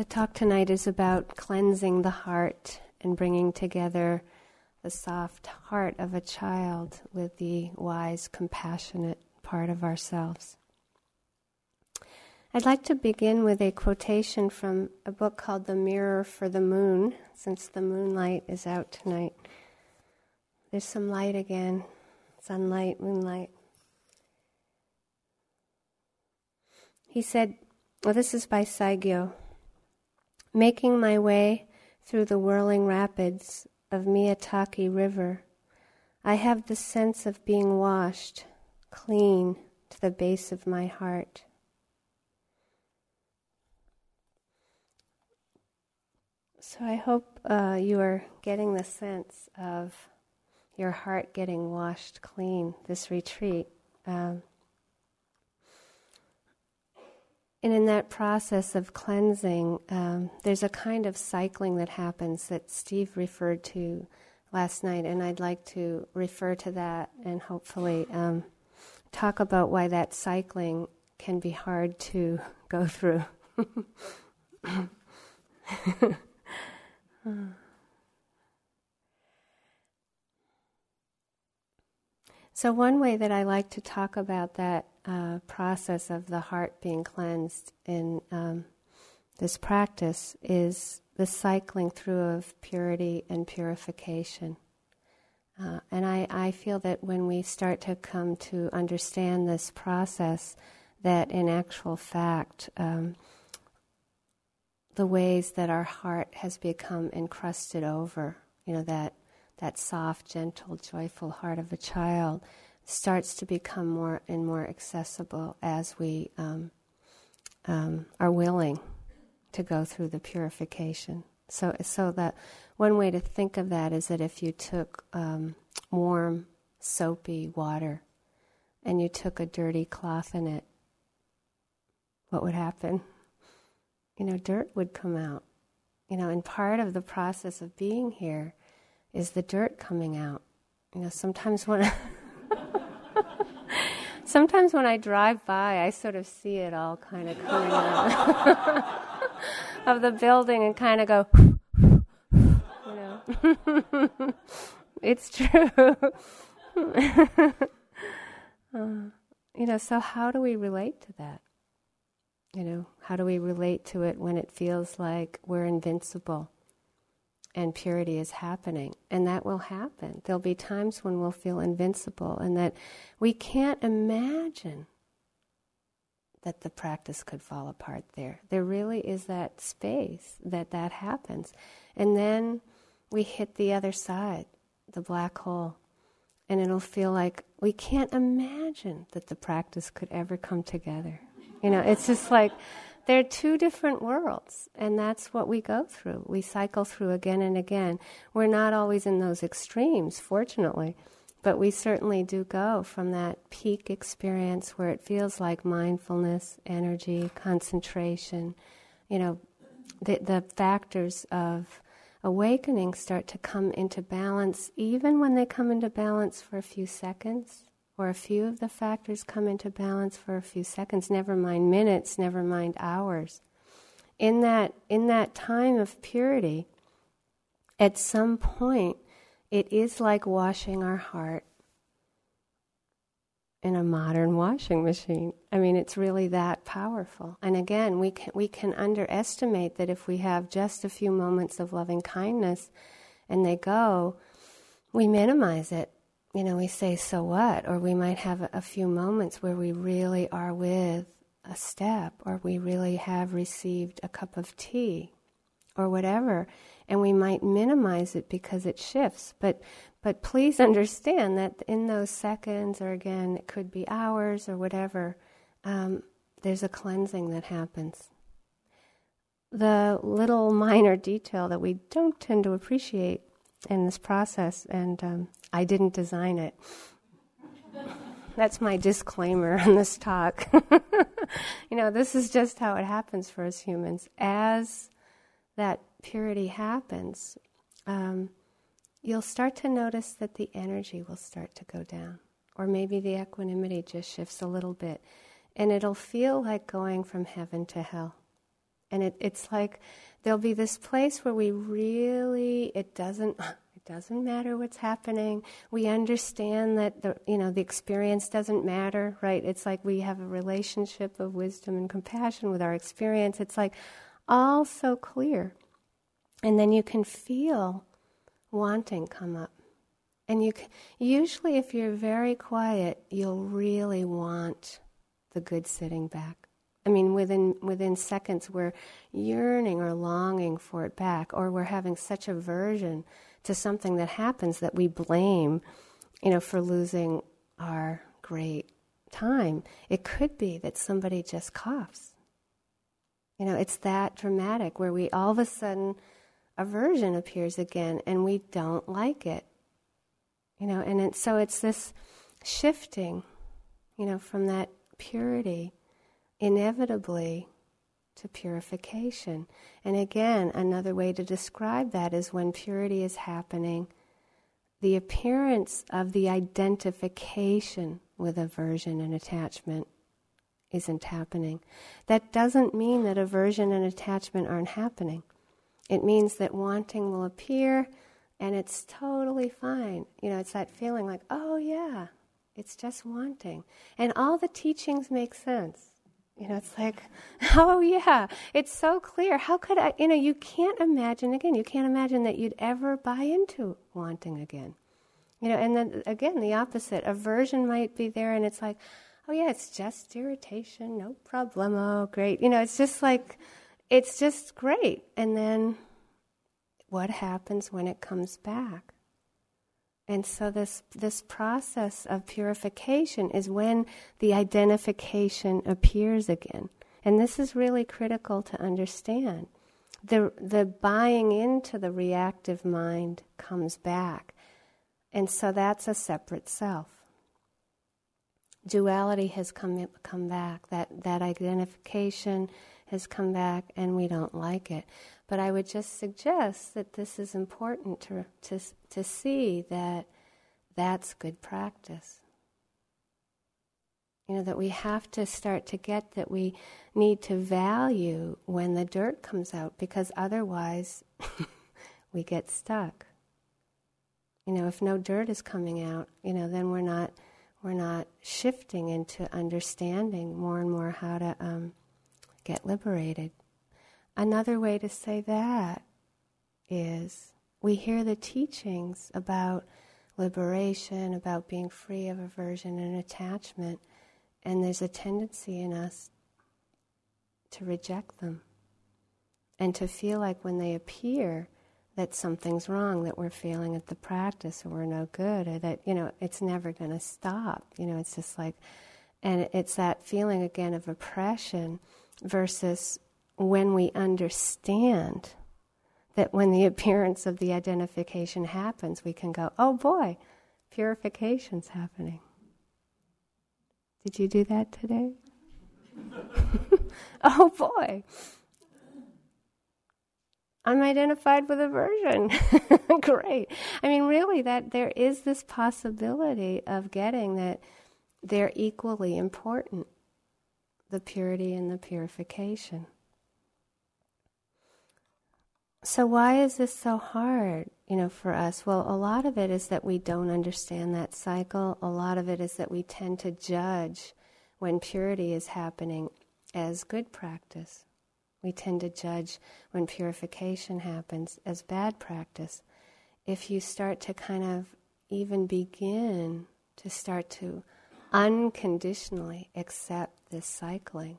The talk tonight is about cleansing the heart and bringing together the soft heart of a child with the wise, compassionate part of ourselves. I'd like to begin with a quotation from a book called The Mirror for the Moon, since the moonlight is out tonight. There's some light again sunlight, moonlight. He said, well, this is by Saigyo. Making my way through the whirling rapids of Miyataki River, I have the sense of being washed clean to the base of my heart. So I hope uh, you are getting the sense of your heart getting washed clean this retreat. Um, And in that process of cleansing, um, there's a kind of cycling that happens that Steve referred to last night, and I'd like to refer to that and hopefully um, talk about why that cycling can be hard to go through. so, one way that I like to talk about that uh, process of the heart being cleansed in um, this practice is the cycling through of purity and purification. Uh, and I, I feel that when we start to come to understand this process, that in actual fact, um, the ways that our heart has become encrusted over, you know, that, that soft, gentle, joyful heart of a child, starts to become more and more accessible as we um, um, are willing to go through the purification. So, so that one way to think of that is that if you took um, warm, soapy water and you took a dirty cloth in it, what would happen? You know, dirt would come out. You know, and part of the process of being here is the dirt coming out. You know, sometimes when Sometimes when I drive by, I sort of see it all kind of coming out of the building and kind of go, you know. it's true. uh, you know, so how do we relate to that? You know, how do we relate to it when it feels like we're invincible? And purity is happening. And that will happen. There'll be times when we'll feel invincible and that we can't imagine that the practice could fall apart there. There really is that space that that happens. And then we hit the other side, the black hole. And it'll feel like we can't imagine that the practice could ever come together. You know, it's just like they're two different worlds, and that's what we go through. We cycle through again and again. We're not always in those extremes, fortunately, but we certainly do go from that peak experience where it feels like mindfulness, energy, concentration. You know, the, the factors of awakening start to come into balance, even when they come into balance for a few seconds or a few of the factors come into balance for a few seconds, never mind minutes, never mind hours. In that, in that time of purity, at some point, it is like washing our heart in a modern washing machine. I mean, it's really that powerful. And again, we can, we can underestimate that if we have just a few moments of loving kindness and they go, we minimize it you know, we say, so what? Or we might have a, few moments where we really are with a step, or we really have received a cup of tea, or whatever. And we might minimize it because it shifts. But, but please understand that in those seconds, or again, it could be hours or whatever, um, there's a cleansing that happens. The little minor detail that we don't tend to appreciate in this process, and um, I didn't design it. That's my disclaimer on this talk. you know, this is just how it happens for us humans. As that purity happens, um, you'll start to notice that the energy will start to go down, or maybe the equanimity just shifts a little bit, and it'll feel like going from heaven to hell. And it, it's like there'll be this place where we really, it doesn't, it doesn't matter what's happening. We understand that the, you know, the experience doesn't matter, right? It's like we have a relationship of wisdom and compassion with our experience. It's like all so clear. And then you can feel wanting come up. And you can, usually, if you're very quiet, you'll really want the good sitting back. I mean, within within seconds, we're yearning or longing for it back, or we're having such aversion to something that happens that we blame, you know, for losing our great time. It could be that somebody just coughs. You know, it's that dramatic where we all of a sudden aversion appears again and we don't like it. You know, and it, so it's this shifting, you know, from that purity inevitably to purification. And again, another way to describe that is when purity is happening, the appearance of the identification with aversion and attachment isn't happening. That doesn't mean that aversion and attachment aren't happening. It means that wanting will appear and it's totally fine. You know, it's that feeling like, oh yeah, it's just wanting. And all the teachings make sense. You know, it's like, oh yeah, it's so clear. How could I, you know, you can't imagine, again, you can't imagine that you'd ever buy into wanting again. You know, and then again, the opposite. Aversion might be there and it's like, oh yeah, it's just irritation, no problem. Oh, great. You know, it's just like, it's just great. And then what happens when it comes back? And so this this process of purification is when the identification appears again. And this is really critical to understand. The the buying into the reactive mind comes back. And so that's a separate self. Duality has come come back. That that identification has come back and we don't like it. But I would just suggest that this is important to, to, to see that that's good practice. You know, that we have to start to get that we need to value when the dirt comes out because otherwise we get stuck. You know, if no dirt is coming out, you know, then we're not we're not shifting into understanding more and more how to um, get liberated. Another way to say that is we hear the teachings about liberation, about being free of aversion and attachment, and there's a tendency in us to reject them and to feel like when they appear that something's wrong, that we're failing at the practice or we're no good or that, you know, it's never going to stop. You know, it's just like, and it's that feeling again of oppression versus when we understand that when the appearance of the identification happens, we can go, oh boy, purification's happening. Did you do that today? oh boy. I'm identified with aversion. Great. I mean, really, that there is this possibility of getting that they're equally important the purity and the purification. So, why is this so hard, you know, for us? Well, a lot of it is that we don't understand that cycle. A lot of it is that we tend to judge when purity is happening as good practice. We tend to judge when purification happens as bad practice. If you start to kind of even begin to start to unconditionally accept this cycling,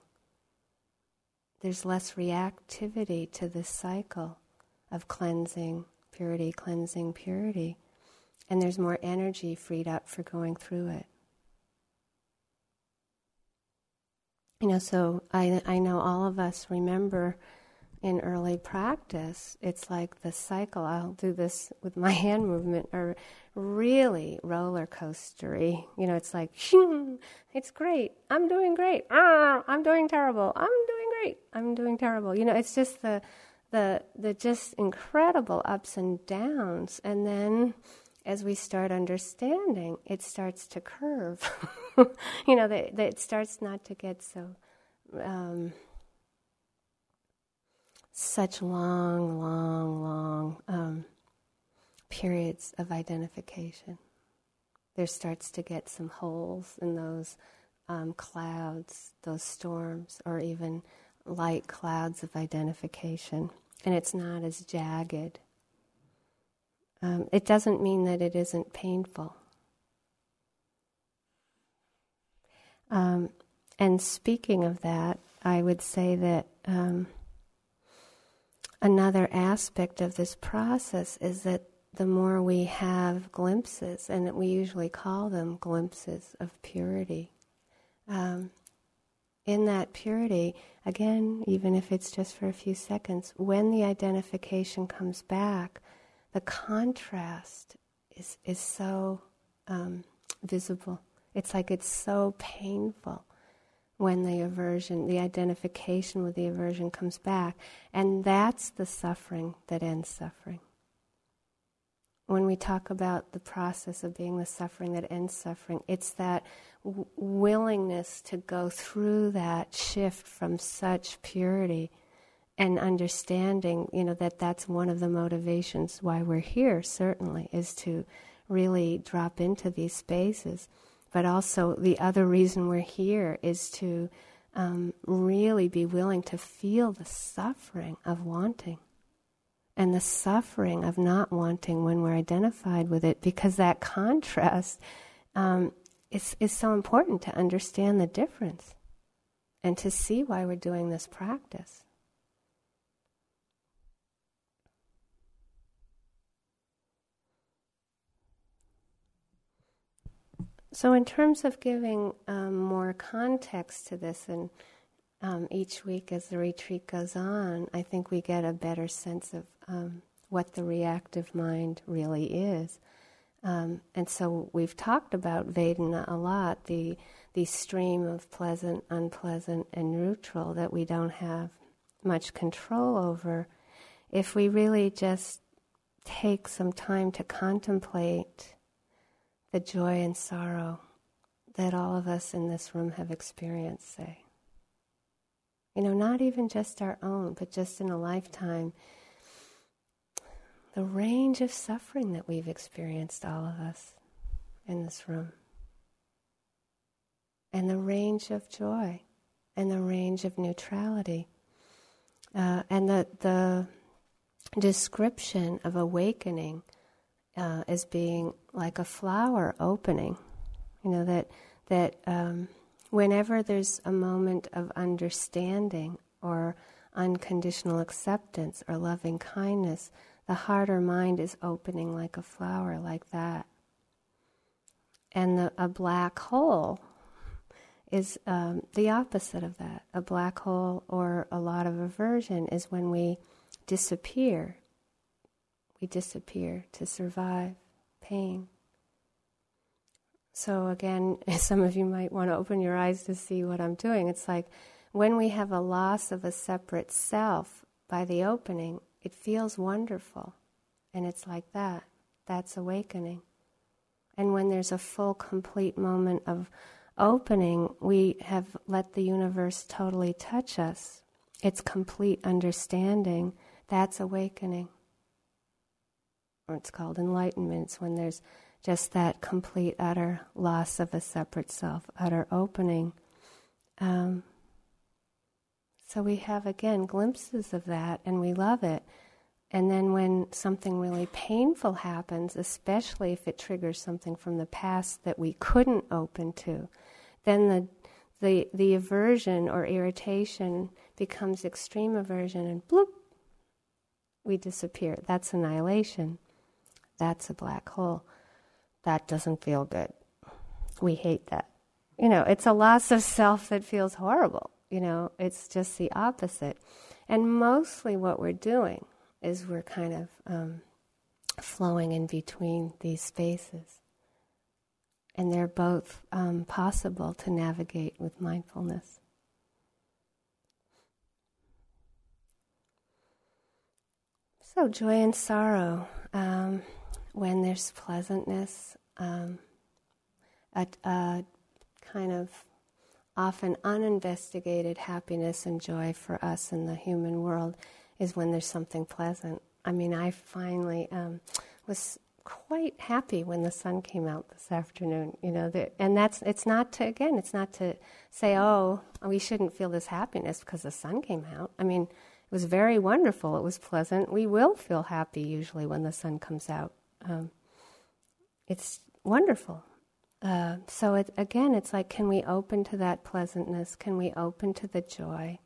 there's less reactivity to this cycle of cleansing, purity, cleansing, purity. And there's more energy freed up for going through it. You know, so I, I know all of us remember in early practice, it's like the cycle. I'll do this with my hand movement, or really roller coastery. You know, it's like, it's great. I'm doing great. Ah, I'm doing terrible. I'm doing great. I'm doing terrible. You know, it's just the the the just incredible ups and downs and then as we start understanding it starts to curve you know that it starts not to get so um, such long, long, long um, periods of identification. There starts to get some holes in those um, clouds, those storms, or even light clouds of identification, and it's not as jagged. Um, it doesn't mean that it isn't painful. Um, and speaking of that, I would say that um, another aspect of this process is that the more we have glimpses, and we usually call them glimpses of purity, um, in that purity, again, even if it's just for a few seconds, when the identification comes back, the contrast is, is so um, visible. It's like it's so painful when the aversion, the identification with the aversion comes back. And that's the suffering that ends suffering. When we talk about the process of being the suffering that ends suffering, it's that w- willingness to go through that shift from such purity and understanding, you know, that that's one of the motivations why we're here, certainly, is to really drop into these spaces. But also, the other reason we're here is to um, really be willing to feel the suffering of wanting and the suffering of not wanting when we're identified with it, because that contrast um, is, is so important to understand the difference and to see why we're doing this practice. So, in terms of giving um, more context to this, and um, each week as the retreat goes on, I think we get a better sense of um, what the reactive mind really is. Um, and so, we've talked about Vedana a lot the, the stream of pleasant, unpleasant, and neutral that we don't have much control over. If we really just take some time to contemplate the joy and sorrow that all of us in this room have experienced, say. You know, not even just our own, but just in a lifetime, the range of suffering that we've experienced, all of us in this room, and the range of joy, and the range of neutrality, uh, and the, the description of awakening uh, as being like a flower opening. You know that that um, whenever there's a moment of understanding or unconditional acceptance or loving kindness, the heart or mind is opening like a flower, like that. And the, a black hole is um, the opposite of that. A black hole or a lot of aversion is when we disappear we disappear to survive pain. So, again, some of you might want to open your eyes to see what I'm doing. It's like when we have a loss of a separate self by the opening, it feels wonderful. And it's like that. That's awakening. And when there's a full, complete moment of opening, we have let the universe totally touch us. It's complete understanding. That's awakening or it's called enlightenment. It's when there's just that complete, utter loss of a separate self, utter opening. Um, so we have, again, glimpses of that and we love it. And then when something really painful happens, especially if it triggers something from the past that we couldn't open to, then the, the, the aversion or irritation becomes extreme aversion and bloop, we disappear. That's annihilation. That's a black hole. That doesn't feel good. We hate that. You know, it's a loss of self that feels horrible. You know, it's just the opposite. And mostly what we're doing is we're kind of um, flowing in between these spaces. And they're both um, possible to navigate with mindfulness. So, joy and sorrow. Um, when there's pleasantness, um, a, a kind of often uninvestigated happiness and joy for us in the human world is when there's something pleasant. I mean, I finally um, was quite happy when the sun came out this afternoon. You know, and that's it's not to again, it's not to say, oh, we shouldn't feel this happiness because the sun came out. I mean, it was very wonderful. It was pleasant. We will feel happy usually when the sun comes out. Um, it's wonderful. Uh, so it, again, it's like, can we open to that pleasantness? Can we open to the joy?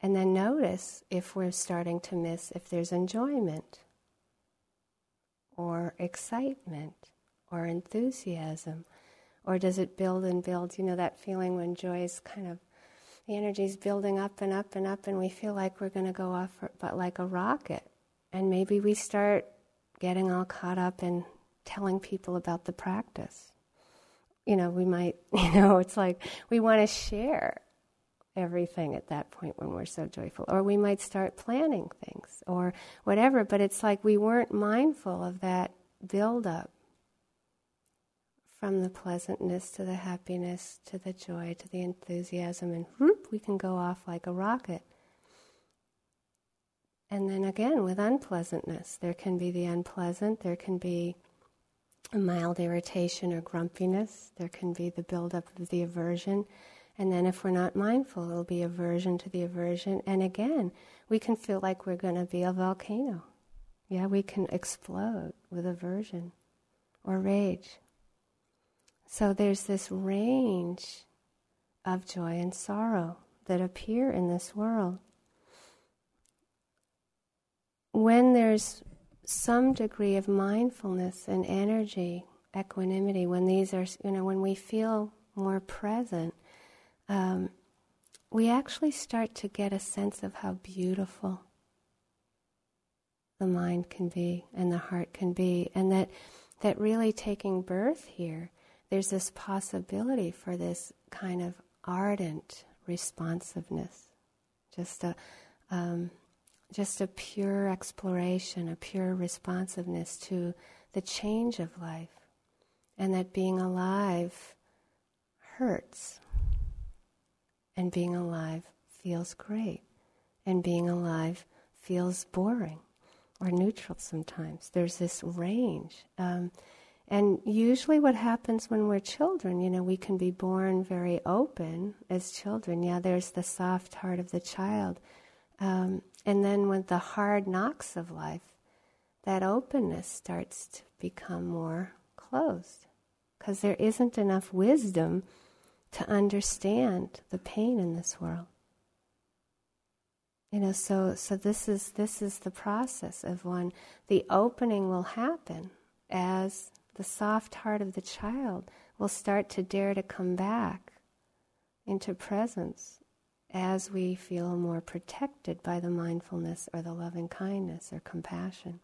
And then notice if we're starting to miss if there's enjoyment or excitement or enthusiasm? Or does it build and build? You know, that feeling when joy is kind of, the energy is building up and up and up, and we feel like we're going to go off, but like a rocket. And maybe we start getting all caught up in telling people about the practice. You know, we might, you know, it's like we want to share everything at that point when we're so joyful. Or we might start planning things or whatever, but it's like we weren't mindful of that build up from the pleasantness to the happiness to the joy to the enthusiasm, and whoop, we can go off like a rocket. And then again, with unpleasantness, there can be the unpleasant, there can be a mild irritation or grumpiness, there can be the buildup of the aversion, and then if we're not mindful, it'll be aversion to the aversion. And again, we can feel like we're going to be a volcano. Yeah, we can explode with aversion or rage. So there's this range of joy and sorrow that appear in this world. When there's some degree of mindfulness and energy, equanimity, when these are, you know, when we feel more present, um, we actually start to get a sense of how beautiful the mind can be and the heart can be, and that that really taking birth here, there's this possibility for this kind of ardent responsiveness, just a um, just a pure exploration, a pure responsiveness to the change of life, and that being alive hurts and being alive feels great. And being alive feels boring or neutral sometimes. There's this range. Um, and usually, what happens when we're children, you know, we can be born very open as children. Yeah, there's the soft heart of the child. Um, and then, with the hard knocks of life, that openness starts to become more closed because there isn't enough wisdom to understand the pain in this world. You know, so so this is this is the process of when the opening will happen as the soft heart of the child will start to dare to come back into presence as we feel more protected by the mindfulness or the loving kindness or compassion.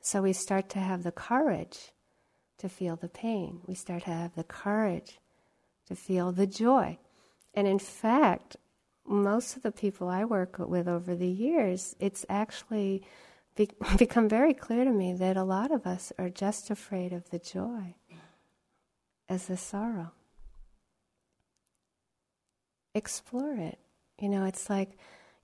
So we start to have the courage to feel the pain. We start to have the courage to feel the joy. And in fact, most of the people I work with over the years, it's actually be- become very clear to me that a lot of us are just afraid of the joy as the sorrow. Explore it. You know, it's like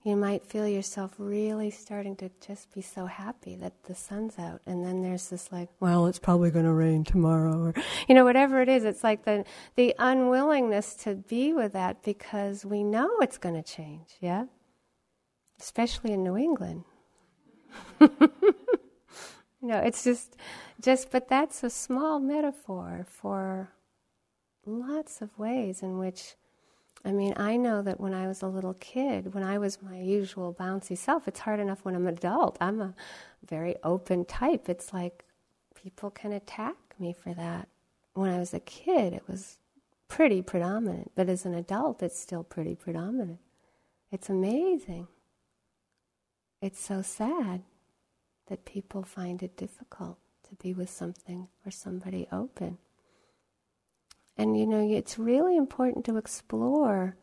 you might feel yourself really starting to just be so happy that the sun's out and then there's this like well it's probably going to rain tomorrow or you know whatever it is. It's like the the unwillingness to be with that because we know it's going to change yeah? Especially in new england. You know it's just just but that's a small metaphor for lots of ways in which I mean, I know that when I was a little kid, when I was my usual bouncy self, it's hard enough when I'm an adult. I'm a very open type. It's like people can attack me for that. When I was a kid, it was pretty predominant, but as an adult, it's still pretty predominant. It's amazing. It's so sad that people find it difficult to be with something or somebody open. And you know, it's really important to explore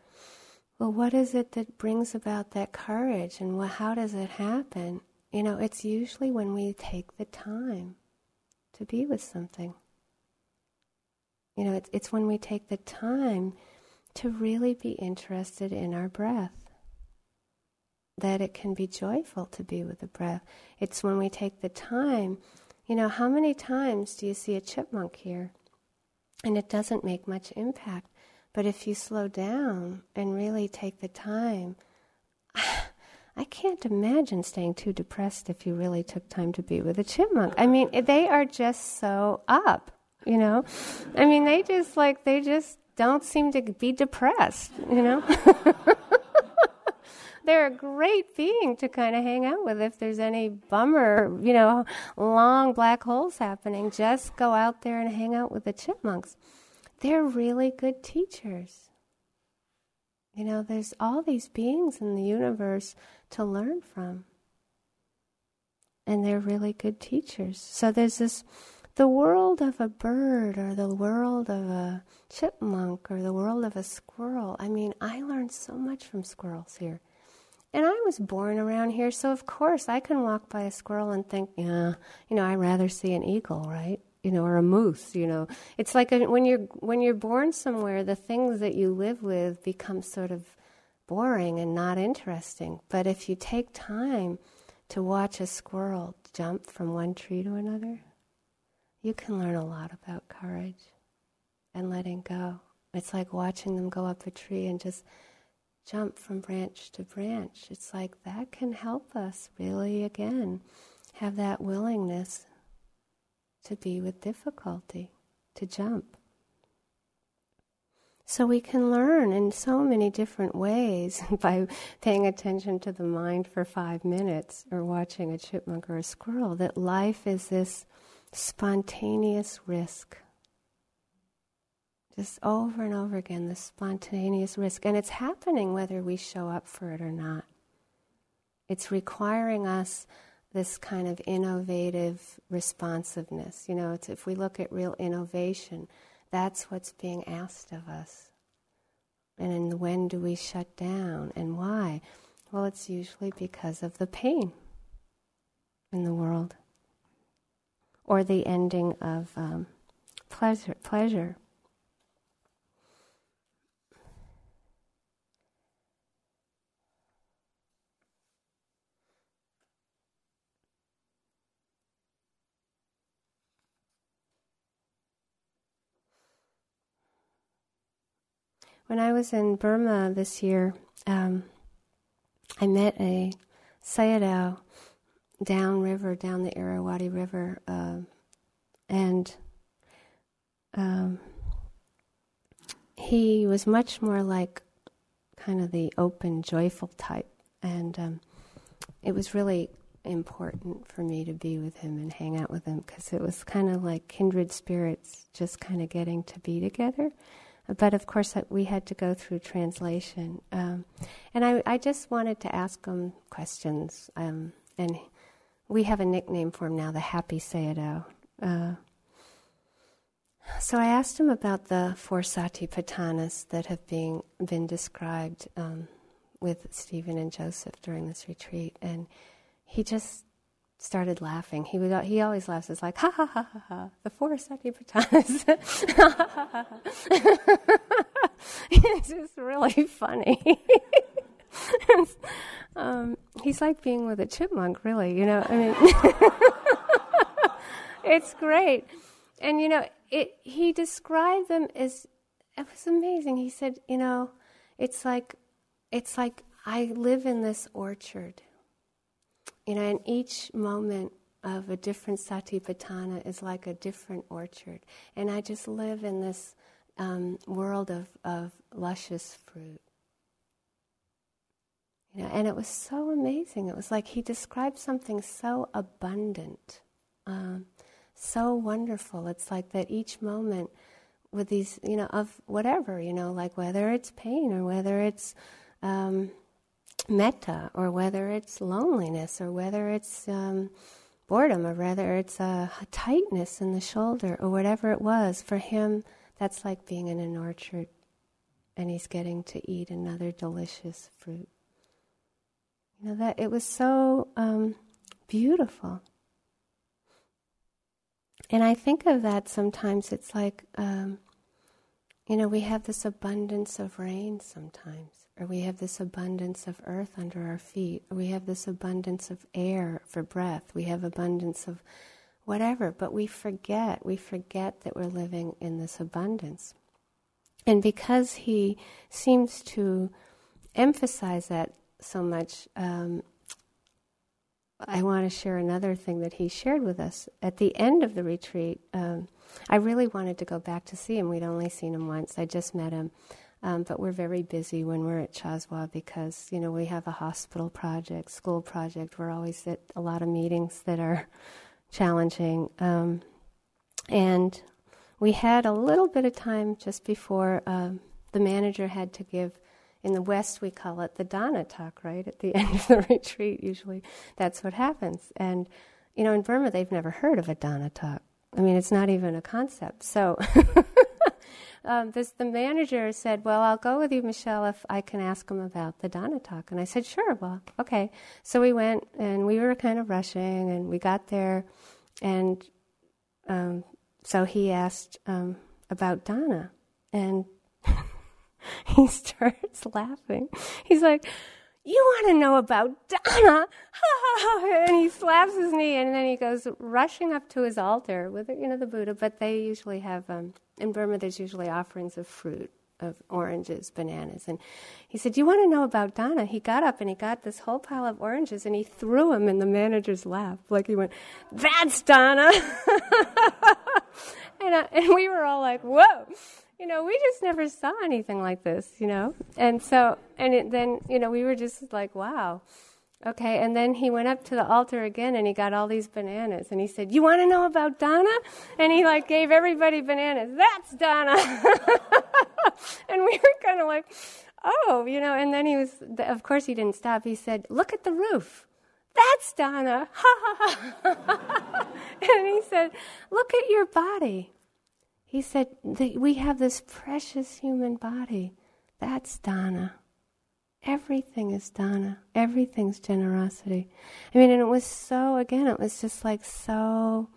well, what is it that brings about that courage and how does it happen? You know, it's usually when we take the time to be with something. You know, it's, it's when we take the time to really be interested in our breath. that it can be joyful to be with the breath. It's when we take the time. You know, how many times do you see a chipmunk here? And it doesn't make much impact. But if you slow down and really take the time, I can't imagine staying too depressed if you really took time to be with a chipmunk. I mean, they are just so up, you know? I mean, they just like, they just don't seem to be depressed, you know? They're a great being to kind of hang out with if there's any bummer, you know, long black holes happening. Just go out there and hang out with the chipmunks. They're really good teachers. You know, there's all these beings in the universe to learn from. And they're really good teachers. So there's this the world of a bird or the world of a chipmunk or the world of a squirrel. I mean, I learned so much from squirrels here. And I was born around here, so of course I can walk by a squirrel and think, yeah, you know, I'd rather see an eagle, right? you know, or a moose, you know. It's like a, when you're when you're born somewhere, the things that you live with become sort of boring and not interesting. But if you take time to watch a squirrel jump from one tree to another, you can learn a lot about courage and letting go. It's like watching them go up a tree and just jump from branch to branch. It's like that can help us really again have that willingness to be with difficulty, to jump. So we can learn in so many different ways by paying attention to the mind for five minutes or watching a chipmunk or a squirrel that life is this spontaneous risk. Just over and over again, this spontaneous risk. And it's happening whether we show up for it or not. It's requiring us this kind of innovative responsiveness. You know, if we look at real innovation, that's what's being asked of us. And when do we shut down and why? Well, it's usually because of the pain in the world or the ending of um, pleasure. pleasure. When I was in Burma this year, um, I met a Sayadaw downriver, down the Irrawaddy River, uh, and um, he was much more like kind of the open, joyful type, and um, it was really important for me to be with him and hang out with him because it was kind of like kindred spirits just kind of getting to be together but of course, uh, we had to go through translation. Um, and I, I, just wanted to ask him questions. Um, and we have a nickname for him now, the Happy Sayadaw. Uh, so I asked him about the four satipatthanas that have been, been described um, with Stephen and Joseph during this retreat. And he just started laughing. He would he always laughs. It's like ha ha ha ha ha. The four satipatthanas. it's just really funny. um, he's like being with a chipmunk, really. You know, I mean, it's great. And you know, it. He described them as it was amazing. He said, you know, it's like it's like I live in this orchard you know, and each moment of a different satipatthana is like a different orchard. And I just live in this um, world of, of luscious fruit. You know, and it was so amazing. It was like he described something so abundant, um, so wonderful. It's like that each moment with these, you know, of whatever, you know, like whether it's pain or whether it's um, metta, or whether it's loneliness, or whether it's um, boredom, or whether it's a, tightness in the shoulder, or whatever it was, for him, that's like being in an orchard and he's getting to eat another delicious fruit. You know, that it was so um, beautiful. And I think of that sometimes, it's like, um, you know, we have this abundance of rain sometimes or we have this abundance of earth under our feet, or we have this abundance of air for breath, we have abundance of whatever, but we forget, we forget that we're living in this abundance. And because he seems to emphasize that so much, um, I want to share another thing that he shared with us. At the end of the retreat, um, I really wanted to go back to see him. We'd only seen him once, I just met him. Um, but we're very busy when we're at Chaswa because, you know, we have a hospital project, school project. We're always at a lot of meetings that are challenging. Um, and we had a little bit of time just before um, the manager had to give, in the West we call it the Dana talk, right? At the end of the retreat, usually that's what happens. And, you know, in Burma they've never heard of a Dana talk. I mean, it's not even a concept. So um, this, the manager said, Well, I'll go with you, Michelle, if I can ask him about the Dana talk. And I said, Sure, well, okay. So we went and we were kind of rushing and we got there. And um, so he asked um, about Dana. And he starts laughing. He's like, you want to know about Dana? and he slaps his knee, and then he goes rushing up to his altar with you know the Buddha. But they usually have um, in Burma. There's usually offerings of fruit, of oranges, bananas, and he said, "Do you want to know about Dana? He got up and he got this whole pile of oranges and he threw them in the manager's lap, like he went, "That's Dana! and, uh, and we were all like, "Whoa!" you know, we just never saw anything like this, you know? And so, and it, then, you know, we were just like, wow. Okay, and then he went up to the altar again and he got all these bananas and he said, You want to know about Dana? And he like gave everybody bananas. That's Dana! and we were kind of like, Oh, you know, and then he was, of course he didn't stop. He said, Look at the roof. That's Dana. and he said, Look at your body. He said we have this precious human body. That's Dana. Everything is Dana. Everything's generosity. I mean, and it was so, again, it was just like so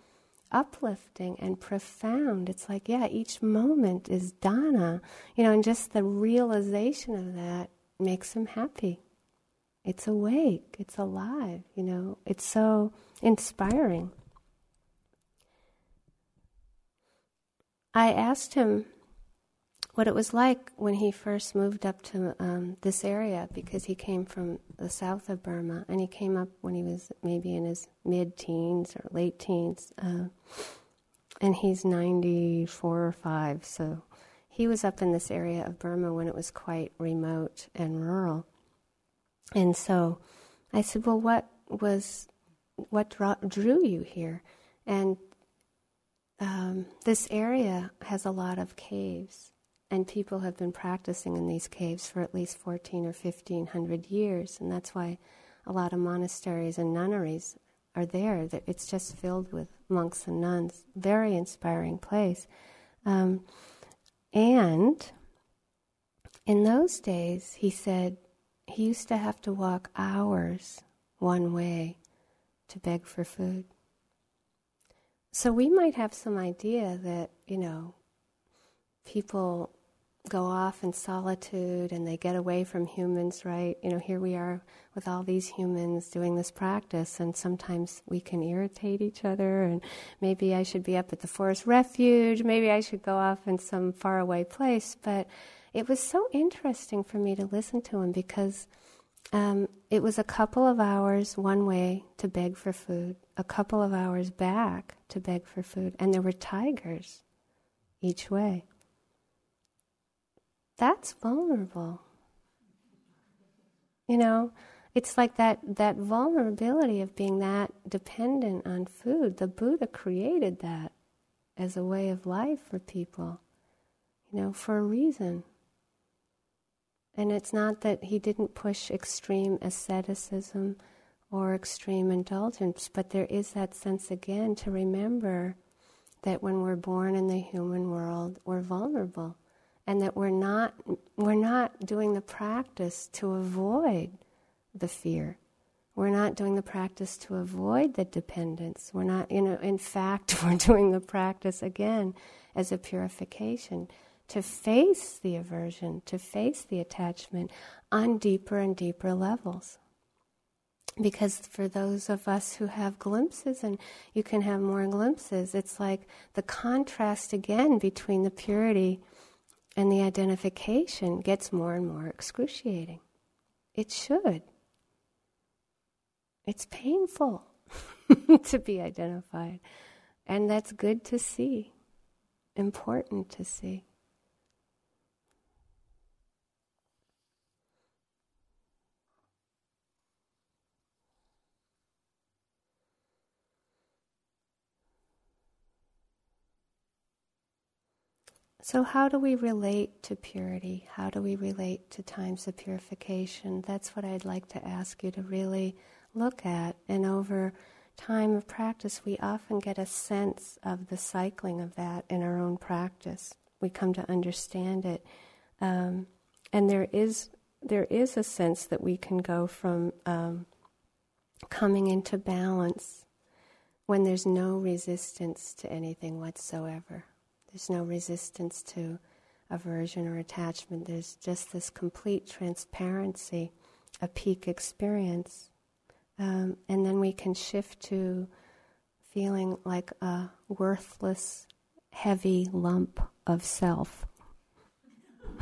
uplifting and profound. It's like, yeah, each moment is Dana. You know, and just the realization of that makes him happy. It's awake, it's alive, you know, it's so inspiring. I asked him what it was like when he first moved up to um, this area because he came from the south of Burma and he came up when he was maybe in his mid teens or late teens. Uh, and he's 94 or 5, so he was up in this area of Burma when it was quite remote and rural. And so I said, Well, what was, what drew you here? And um, this area has a lot of caves, and people have been practicing in these caves for at least 14 or 1500 years, and that's why a lot of monasteries and nunneries are there. It's just filled with monks and nuns. Very inspiring place. Um, and in those days, he said he used to have to walk hours one way to beg for food. So we might have some idea that, you know, people go off in solitude and they get away from humans, right? You know, here we are with all these humans doing this practice, and sometimes we can irritate each other, and maybe I should be up at the forest refuge, maybe I should go off in some faraway place. But it was so interesting for me to listen to him because um, it was a couple of hours one way to beg for food, a couple of hours back to beg for food, and there were tigers each way. That's vulnerable. You know, it's like that, that vulnerability of being that dependent on food. The Buddha created that as a way of life for people, you know, for a reason. And it's not that he didn't push extreme asceticism or extreme indulgence, but there is that sense again to remember that when we're born in the human world, we're vulnerable, and that we're not we're not doing the practice to avoid the fear. We're not doing the practice to avoid the dependence. We're not, you know, in fact, we're doing the practice again as a purification to face the aversion, to face the attachment on deeper and deeper levels. Because for those of us who have glimpses, and you can have more glimpses, it's like the contrast again between the purity and the identification gets more and more excruciating. It should. It's painful to be identified. And that's good to see, important to see. So, how do we relate to purity? How do we relate to times of purification? That's what I'd like to ask you to really look at. And over time of practice, we often get a sense of the cycling of that in our own practice. We come to understand it. Um, and there is, there is a sense that we can go from um, coming into balance when there's no resistance to anything whatsoever there's no resistance to aversion or attachment. There's just this complete transparency, a peak experience. Um, and then we can shift to feeling like a worthless, heavy lump of self.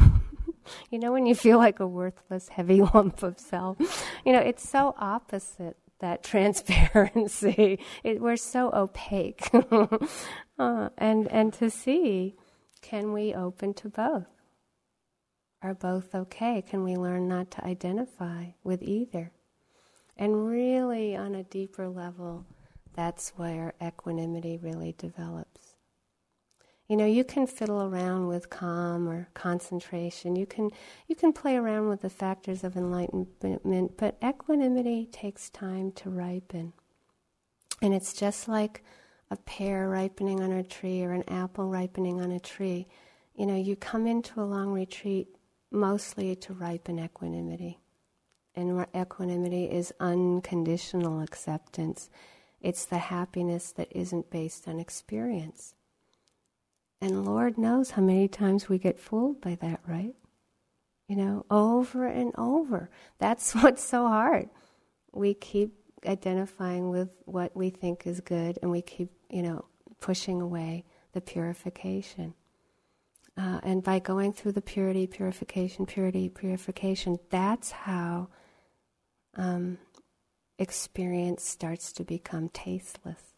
you know, when you feel like a worthless, heavy lump of self, you know, it's so opposite that transparency. It, we're so opaque. uh, and, and to see, can we open to both? Are both okay? Can we learn not to identify with either? And really, on a deeper level, that's where equanimity really develops. You know, you can fiddle around with calm or concentration. You can you can play around with the factors of enlightenment, but equanimity takes time to ripen. And it's just like a pear ripening on a tree or an apple ripening on a tree. You know, you come into a long retreat mostly to ripen equanimity. And equanimity is unconditional acceptance. It's the happiness that isn't based on experience. And Lord knows how many times we get fooled by that, right? You know, over and over. That's what's so hard. We keep identifying with what we think is good and we keep, you know, pushing away the purification. Uh, and by going through the purity, purification, purity, purification, that's how um, experience starts to become tasteless.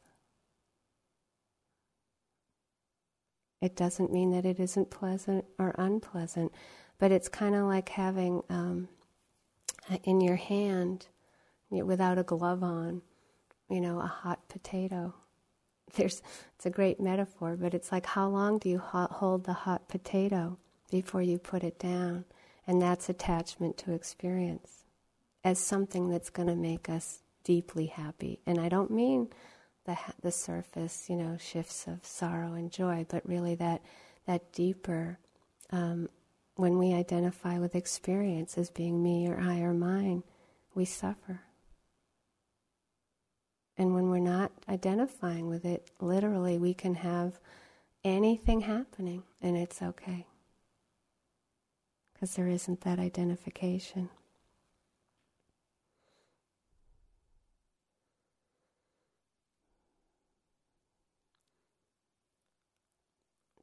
It doesn't mean that it isn't pleasant or unpleasant, but it's kind of like having um, in your hand, without a glove on, you know, a hot potato. There's, it's a great metaphor, but it's like how long do you hold the hot potato before you put it down? And that's attachment to experience as something that's going to make us deeply happy. And I don't mean the the surface, you know, shifts of sorrow and joy, but really that that deeper. Um, when we identify with experience as being me or I or mine, we suffer. And when we're not identifying with it, literally, we can have anything happening and it's okay. Because there isn't that identification.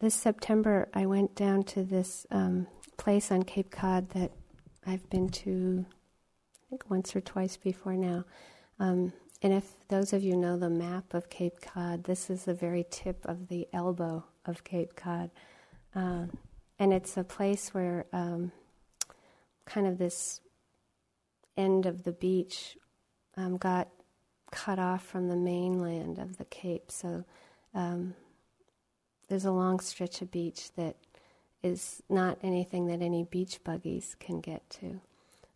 This September, I went down to this um, place on Cape Cod that I've been to, I think once or twice before now. Um, and if those of you know the map of Cape Cod, this is the very tip of the elbow of Cape Cod. Uh, and it's a place where um, kind of this end of the beach um, got cut off from the mainland of the Cape. So um, there's a long stretch of beach that is not anything that any beach buggies can get to.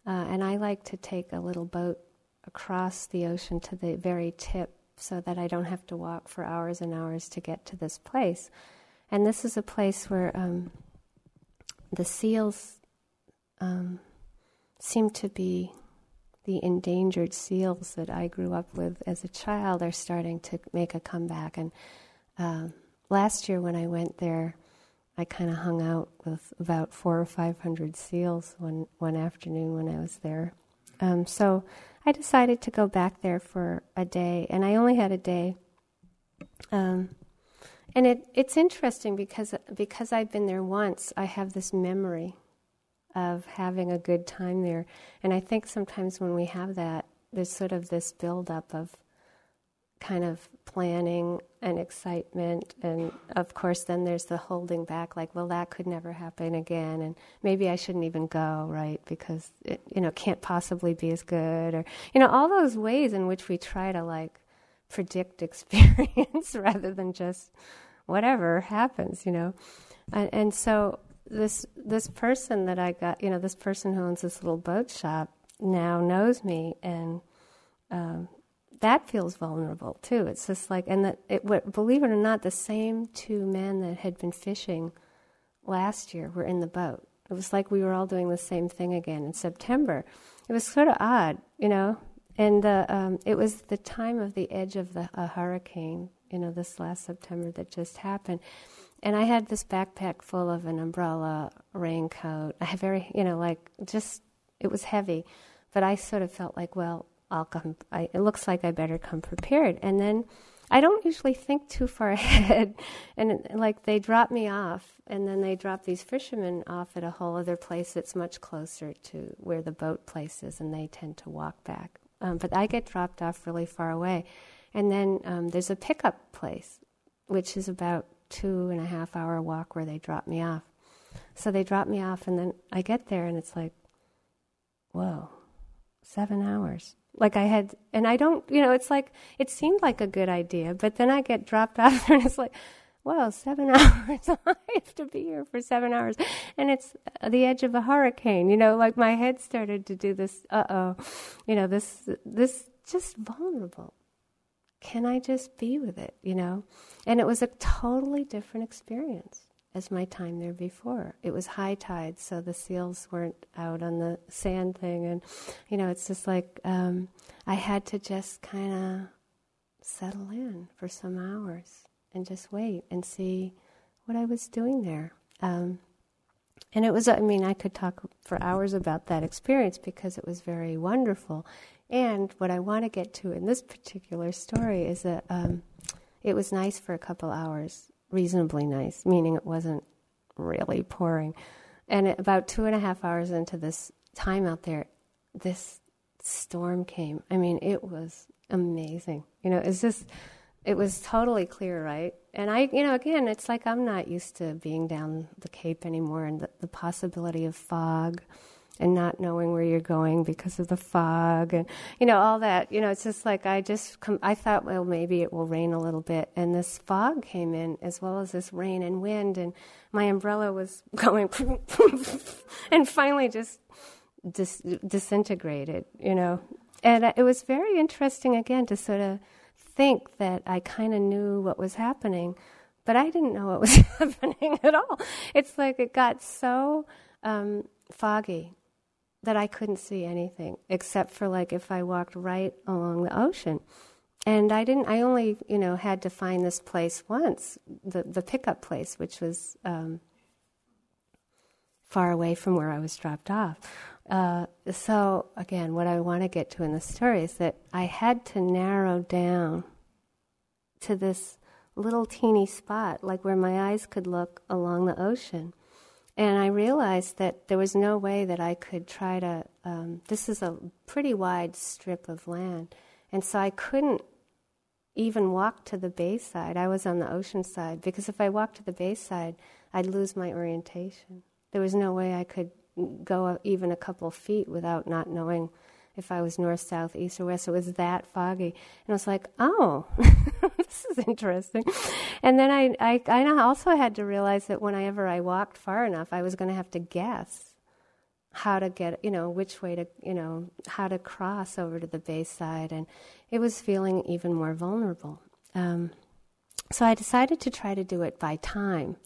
Uh, and I like to take a little boat across the ocean to the very tip so that I don't have to walk for hours and hours to get to this place. And this is a place where um, the seals um, seem to be the endangered seals that I grew up with as a child are starting to make a comeback. And um, last year when I went there, I kind of hung out with about four or five hundred seals one one afternoon when I was there. Um, so I decided to go back there for a day, and I only had a day. Um, and it, it's interesting because because I've been there once, I have this memory of having a good time there. And I think sometimes when we have that, there's sort of this buildup of kind of planning and excitement. And of course, then there's the holding back, like, well, that could never happen again. And maybe I shouldn't even go, right? Because it, you know, can't possibly be as good. Or, you know, all those ways in which we try to like predict experience rather than just whatever happens, you know. And, and so this this person that I got, you know, this person who owns this little boat shop now knows me, and um, that feels vulnerable too. It's just like, and that it, believe it or not, the same two men that had been fishing last year were in the boat. It was like we were all doing the same thing again in September. It was sort of odd, you know. And um, it was the time of the edge of the a hurricane, you know, this last September that just happened. And I had this backpack full of an umbrella, raincoat. I had very, you know, like just, it was heavy. But I sort of felt like, well, I'll come, I, it looks like I better come prepared. And then I don't usually think too far ahead. and like they drop me off, and then they drop these fishermen off at a whole other place that's much closer to where the boat place is, and they tend to walk back. Um, but I get dropped off really far away. And then um, there's a pickup place, which is about two and a half hour walk where they drop me off. So they drop me off, and then I get there, and it's like, whoa, seven hours. Like I had, and I don't, you know, it's like, it seemed like a good idea, but then I get dropped off, and it's like, well, seven hours. I have to be here for seven hours. And it's the edge of a hurricane. You know, like my head started to do this, uh oh, you know, this, this just vulnerable can I just be with it, you know? And it was a totally different experience as my time there before. It was high tide, so the seals weren't out on the sand thing. And, you know, it's just like um, I had to just kind of settle in for some hours and just wait and see what I was doing there. Um, and it was, I mean, I could talk for hours about that experience because it was very wonderful. And what I want to get to in this particular story is that um, it was nice for a couple hours, reasonably nice, meaning it wasn't really pouring. And about two and a half hours into this time out there, this storm came. I mean, it was amazing. You know, it's just, it was totally clear, right? And I, you know, again, it's like I'm not used to being down the Cape anymore and the, the possibility of fog and not knowing where you're going because of the fog and you know all that. You know it's just like i just com- i thought well maybe it will rain a little bit. And this fog came in as well as this rain and wind and my umbrella was going and finally just dis- disintegrated you know. And it was very interesting again to sort of think that i kind of knew what was happening but i didn't know what was happening at all. It's like it got so um, foggy that I couldn't see anything except for like if I walked right along the ocean. And I didn't, I only, you know, had to find this place once, the, the pickup place, which was um, far away from where I was dropped off. Uh, so, again, what I want to get to in the story is that I had to narrow down to this little teeny spot, like where my eyes could look along the ocean. And I realized that there was no way that I could try to. Um, this is a pretty wide strip of land, and so I couldn't even walk to the bay side. I was on the ocean side because if I walked to the bay side, I'd lose my orientation. There was no way I could go even a couple feet without not knowing if I was north, south, east, or west. It was that foggy. And I was like, oh, this is interesting. And then I, I, I also had to realize that whenever I walked far enough, I was going to have to guess how to get, you know, which way to, you know, how to cross over to the bay side. And it was feeling even more vulnerable. Um, so I decided to try to do it by time,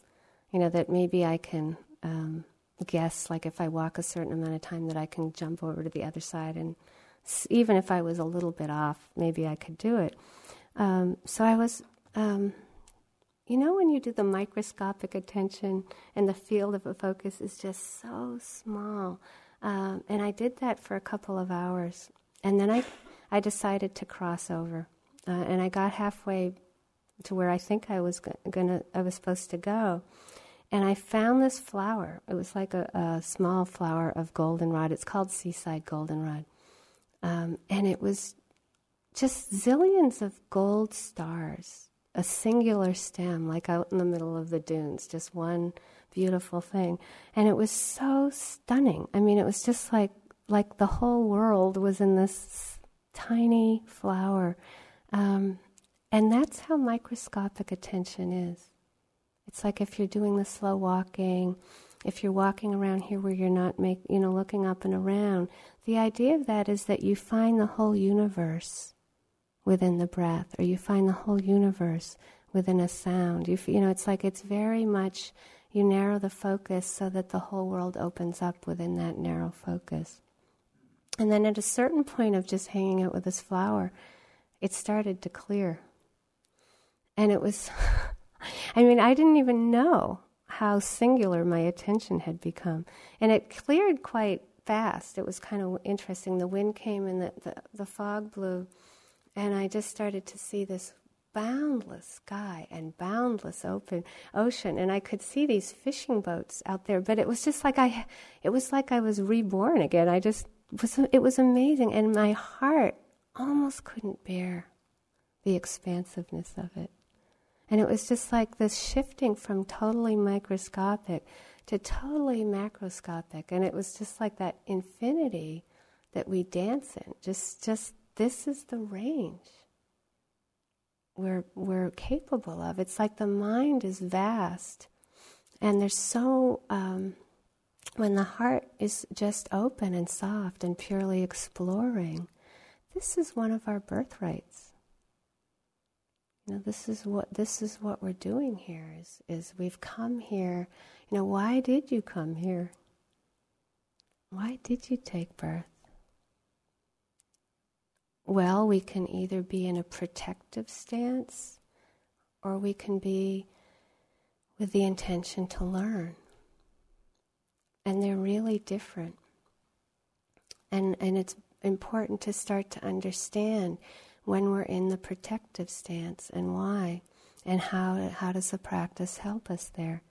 you know, that maybe I can. Um, guess like if I walk a certain amount of time that I can jump over to the other side and even if I was a little bit off, maybe I could do it. Um, so I was um, you know, when you do the microscopic attention and the field of a focus is just so small. Um, and I did that for a couple of hours. And then I, I decided to cross over. Uh, and I got halfway to where I think I was gonna, I was supposed to go. And I found this flower. It was like a, a small flower of goldenrod. It's called seaside goldenrod. Um, and it was just zillions of gold stars, a singular stem, like out in the middle of the dunes, just one beautiful thing. And it was so stunning. I mean, it was just like like the whole world was in this tiny flower. Um, and that's how microscopic attention is. It's like if you're doing the slow walking, if you're walking around here where you're not make, you know, looking up and around, the idea of that is that you find the whole universe within the breath, or you find the whole universe within a sound. You, you know, it's like it's very much you narrow the focus so that the whole world opens up within that narrow focus. And then at a certain point of just hanging out with this flower, it started to clear. And it was I mean, I didn't even know how singular my attention had become. And it cleared quite fast. It was kind of interesting. The wind came and the, the, the fog blew, and I just started to see this boundless sky and boundless open ocean and I could see these fishing boats out there but it was just like I it was like I was reborn again I just was it was amazing and my heart almost couldn't bear the expansiveness of it and it was just like this shifting from totally microscopic to totally macroscopic. And it was just like that infinity that we dance in. Just, just this is the range we're, we're capable of. It's like the mind is vast. And there's so, um, when the heart is just open and soft and purely exploring, this is one of our birthrights. Know, this is what this is what we're doing here is is we've come here. You know, why did you come here? Why did you take birth? Well, we can either be in a protective stance or we can be with the intention to learn. And they're really different. And and it's important to start to understand when we're in the protective stance and why, and how, how does the practice help us there.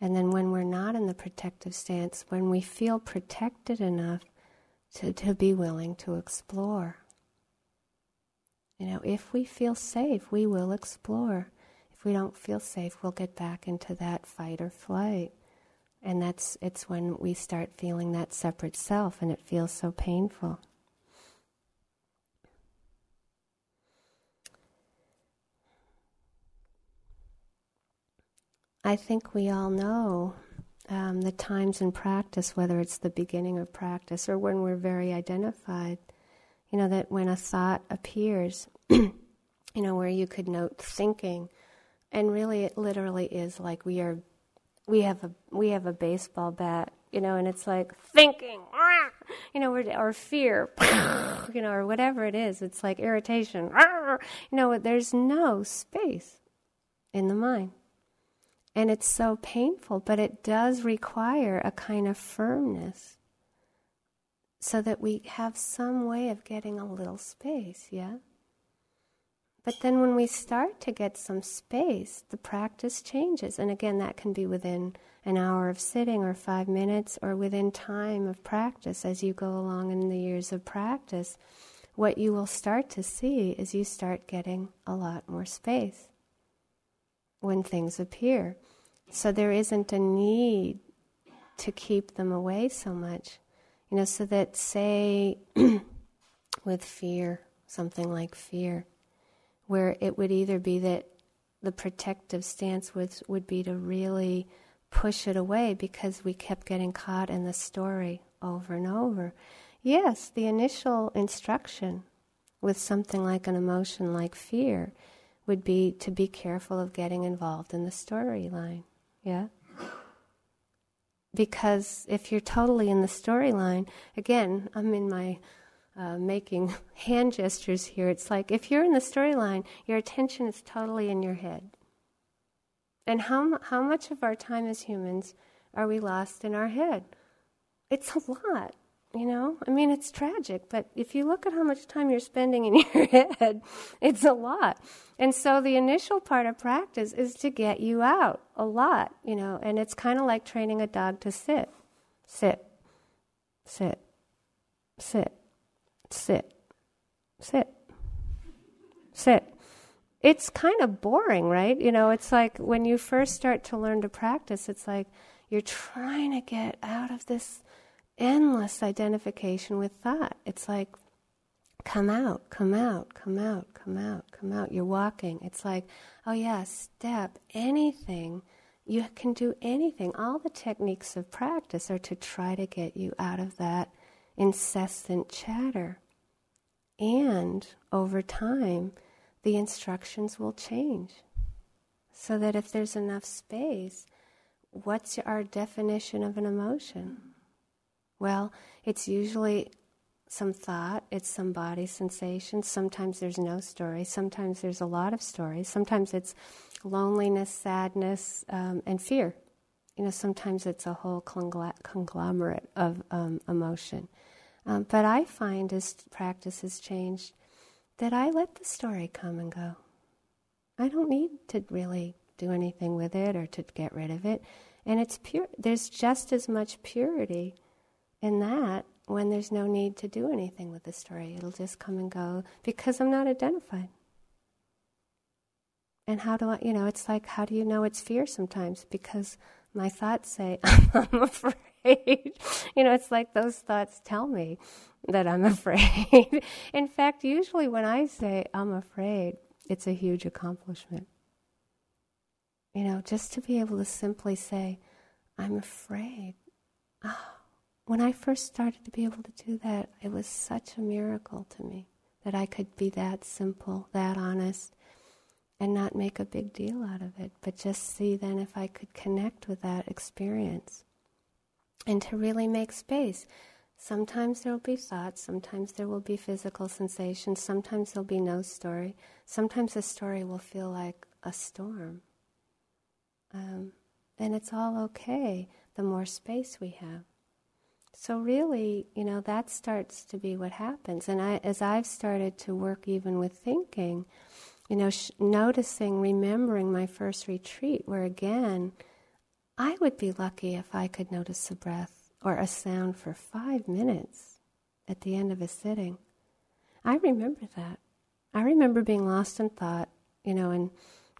And then when we're not in the protective stance, when we feel protected enough to, to be willing to explore. You know, if we feel safe, we will explore. If we don't feel safe, we'll get back into that fight or flight. And that's it's when we start feeling that separate self and it feels so painful. I think we all know um, the times in practice, whether it's the beginning of practice or when we're very identified, you know, that when a thought appears, you know, where you could note thinking, and really it literally is like we are, we have a, we have a baseball bat, you know, and it's like thinking, you know, or fear, you know, or whatever it is. It's like irritation, you know, there's no space in the mind. And it's so painful, but it does require a kind of firmness so that we have some way of getting a little space, yeah? But then when we start to get some space, the practice changes. And again, that can be within an hour of sitting or five minutes or within time of practice as you go along in the years of practice. What you will start to see is you start getting a lot more space when things appear. So there isn't a need to keep them away so much. You know, so that, say, with fear, something like fear, where it would either be that the protective stance would, would be to really push it away because we kept getting caught in the story over and over. Yes, the initial instruction with something like an emotion like fear would be to be careful of getting involved in the storyline. Yeah? Because if you're totally in the storyline, again, I'm in my uh, making hand gestures here. It's like if you're in the storyline, your attention is totally in your head. And how, how much of our time as humans are we lost in our head? It's a lot, you know? I mean, it's tragic, but if you look at how much time you're spending in your head, it's a lot. And so the initial part of practice is to get you out a lot, you know? And it's kind of like training a dog to sit, sit, sit, sit, sit, sit, sit it's kind of boring, right? You know, it's like when you first start to learn to practice, it's like you're trying to get out of this endless identification with thought. It's like, come out, come out, come out, come out, come out. You're walking. It's like, oh yeah, step, anything. You can do anything. All the techniques of practice are to try to get you out of that incessant chatter. And over time, the instructions will change. So that if there's enough space, what's our definition of an emotion? Well, it's usually some thought, it's some body sensation. Sometimes there's no story, sometimes there's a lot of stories. Sometimes it's loneliness, sadness, um, and fear. You know, sometimes it's a whole conglomerate of um, emotion. Um, but I find as practice has changed, that I let the story come and go. I don't need to really do anything with it or to get rid of it. And it's pure. There's just as much purity in that when there's no need to do anything with the story. It'll just come and go because I'm not identified. And how do I, you know, it's like, how do you know it's fear sometimes? Because my thoughts say, I'm afraid. you know, it's like those thoughts tell me that I'm afraid. In fact, usually when I say I'm afraid, it's a huge accomplishment. You know, just to be able to simply say, I'm afraid. Oh, when I first started to be able to do that, it was such a miracle to me that I could be that simple, that honest, and not make a big deal out of it, but just see then if I could connect with that experience and to really make space. Sometimes there will be thoughts, sometimes there will be physical sensations, sometimes there'll be no story, sometimes the story will feel like a storm. Um, and it's all okay the more space we have. So, really, you know, that starts to be what happens. And I, as I've started to work even with thinking, you know, sh- noticing, remembering my first retreat, where again, I would be lucky if I could notice a breath or a sound for five minutes at the end of a sitting. I remember that. I remember being lost in thought, you know, and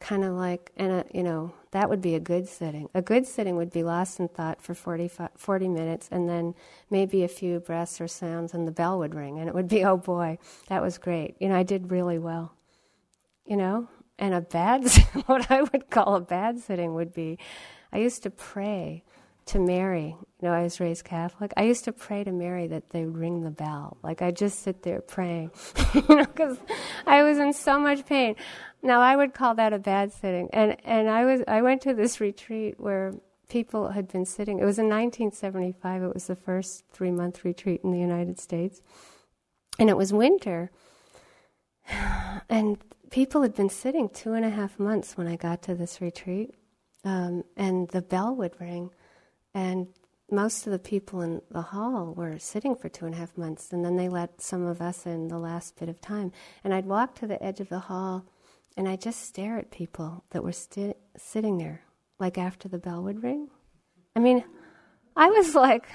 kind of like, and a, you know, that would be a good sitting. A good sitting would be lost in thought for 40, 40 minutes and then maybe a few breaths or sounds and the bell would ring and it would be, oh boy, that was great. You know, I did really well. You know, and a bad, what I would call a bad sitting would be, I used to pray to Mary. You know, I was raised Catholic. I used to pray to Mary that they would ring the bell. Like I just sit there praying, you know, because I was in so much pain. Now I would call that a bad sitting. And and I was I went to this retreat where people had been sitting. It was in 1975. It was the first three month retreat in the United States, and it was winter. And people had been sitting two and a half months when I got to this retreat um, and the bell would ring, and most of the people in the hall were sitting for two and a half months, and then they let some of us in the last bit of time. And I'd walk to the edge of the hall, and I'd just stare at people that were sti- sitting there, like after the bell would ring. I mean, I was like,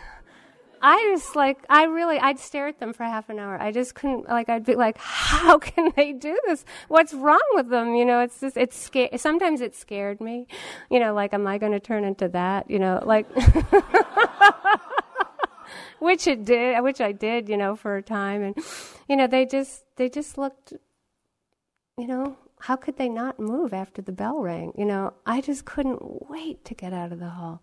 I just like I really I'd stare at them for half an hour. I just couldn't like I'd be like, how can they do this? What's wrong with them? You know, it's just it's scared. Sometimes it scared me. You know, like am I going to turn into that? You know, like which it did, which I did. You know, for a time, and you know they just they just looked. You know, how could they not move after the bell rang? You know, I just couldn't wait to get out of the hall.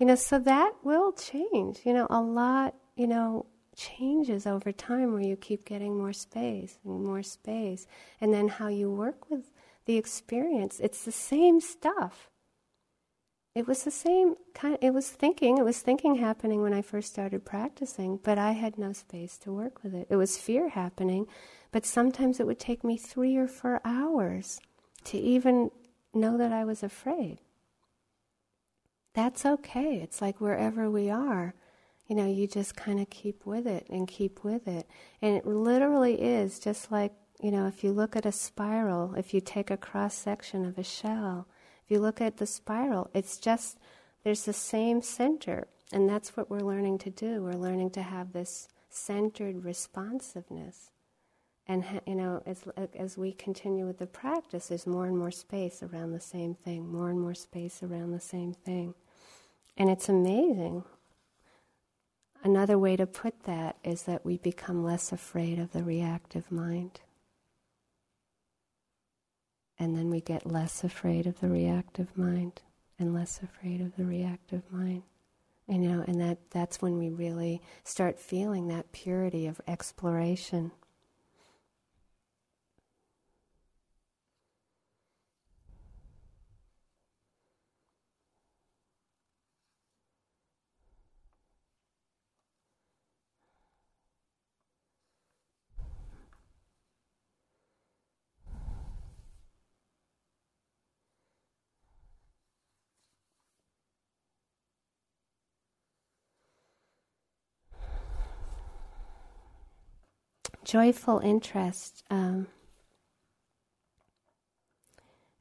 You know, so that will change. You know, a lot, you know, changes over time where you keep getting more space and more space. And then how you work with the experience. It's the same stuff. It was the same kind it was thinking, it was thinking happening when I first started practicing, but I had no space to work with it. It was fear happening, but sometimes it would take me three or four hours to even know that I was afraid. That's okay. It's like wherever we are, you know, you just kind of keep with it and keep with it. And it literally is just like, you know, if you look at a spiral, if you take a cross section of a shell, if you look at the spiral, it's just, there's the same center. And that's what we're learning to do. We're learning to have this centered responsiveness. And you know, as as we continue with the practice, there's more and more space around the same thing, more and more space around the same thing, and it's amazing. Another way to put that is that we become less afraid of the reactive mind. And then we get less afraid of the reactive mind and less afraid of the reactive mind. And, you know, and that, that's when we really start feeling that purity of exploration. Joyful interest um,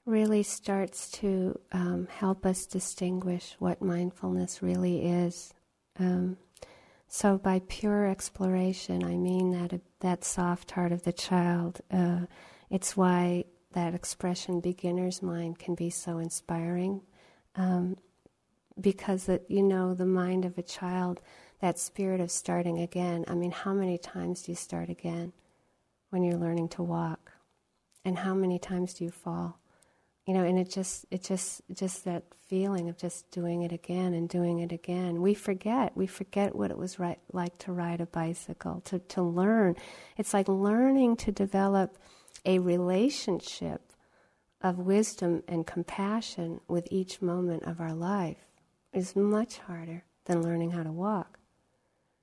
really starts to um, help us distinguish what mindfulness really is. Um, so, by pure exploration, I mean that that soft heart of the child. Uh, it's why that expression "beginner's mind" can be so inspiring, um, because that you know the mind of a child that spirit of starting again. I mean, how many times do you start again when you're learning to walk? And how many times do you fall? You know, and it just it just just that feeling of just doing it again and doing it again. We forget. We forget what it was right, like to ride a bicycle, to, to learn. It's like learning to develop a relationship of wisdom and compassion with each moment of our life is much harder than learning how to walk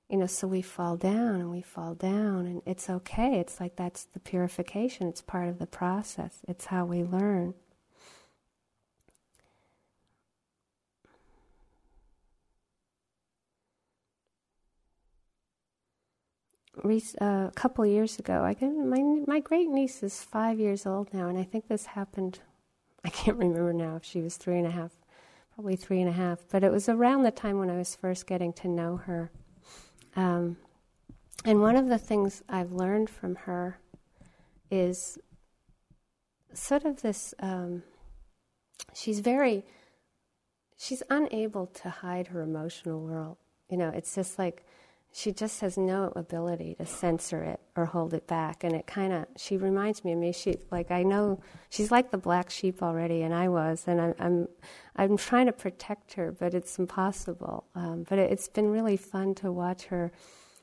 you know, so we fall down and we fall down, and it's okay. It's like that's the purification, it's part of the process, it's how we learn. Uh, a couple years ago, I get, my my great niece is five years old now, and I think this happened. I can't remember now if she was three and a half, probably three and a half, but it was around the time when I was first getting to know her. Um, and one of the things I've learned from her is sort of this um, she's very, she's unable to hide her emotional world. You know, it's just like she just has no ability to censor it or hold it back. And it kind of she reminds me of me. She like i know she's like the black sheep already and i was and i'm i'm, I'm trying to protect her but it's impossible. Um, but it, it's been really fun to watch her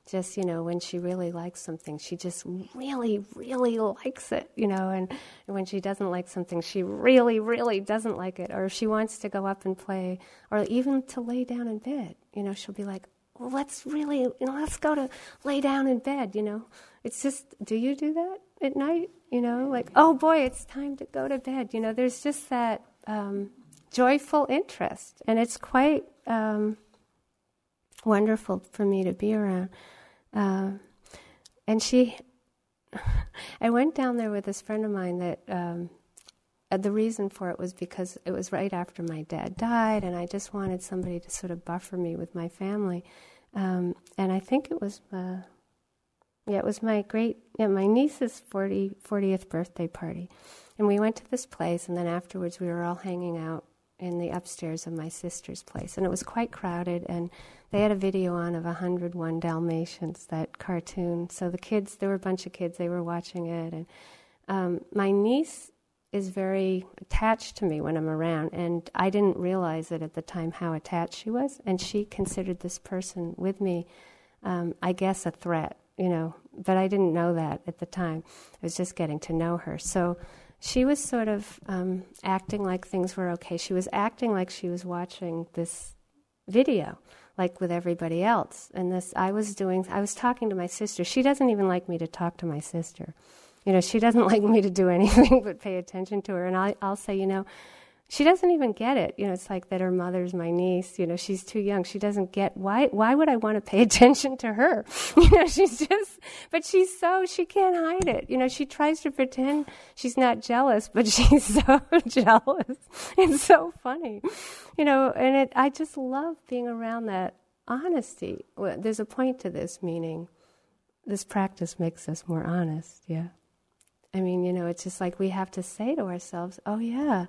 just you know when she really likes something she just really really likes it you know and, and when she doesn't like something she really really doesn't like it. Or if she wants to go up and play or even to lay down in bed you know she'll be like well, let's really, you know, let's go to lay down in bed, you know. It's just, do you do that at night? You know, like, oh boy, it's time to go to bed. You know, there's just that um, joyful interest, and it's quite um, wonderful for me to be around. Uh, and she, I went down there with this friend of mine that um, the reason for it was because it was right after my dad died, and I just wanted somebody to sort of buffer me with my family. Um, and I think it was, uh, yeah, it was my great, yeah, my niece's 40, 40th birthday party. And we went to this place, and then afterwards we were all hanging out in the upstairs of my sister's place. And it was quite crowded, and they had a video on of 101 Dalmatians, that cartoon. So the kids, there were a bunch of kids, they were watching it. And um, my niece is very attached to me when I'm around. And I didn't realize it at the time how attached she was. And she considered this person with me, um, I guess, a threat, you know. But I didn't know that at the time. I was just getting to know her. So she was sort of um, acting like things were okay. She was acting like she was watching this video, like with everybody else. And this, I was doing, I was talking to my sister. She doesn't even like me to talk to my sister you know, she doesn't like me to do anything but pay attention to her. And I, I'll say, you know, she doesn't even get it. You know, it's like that her mother's my niece. You know, she's too young. She doesn't get why. Why would I want to pay attention to her? You know, she's just. But she's so she can't hide it. You know, she tries to pretend she's not jealous, but she's so jealous. It's so funny. You know, and it. I just love being around that honesty. There's a point to this, meaning this practice makes us more honest. Yeah. I mean, you know, it's just like we have to say to ourselves, "Oh yeah."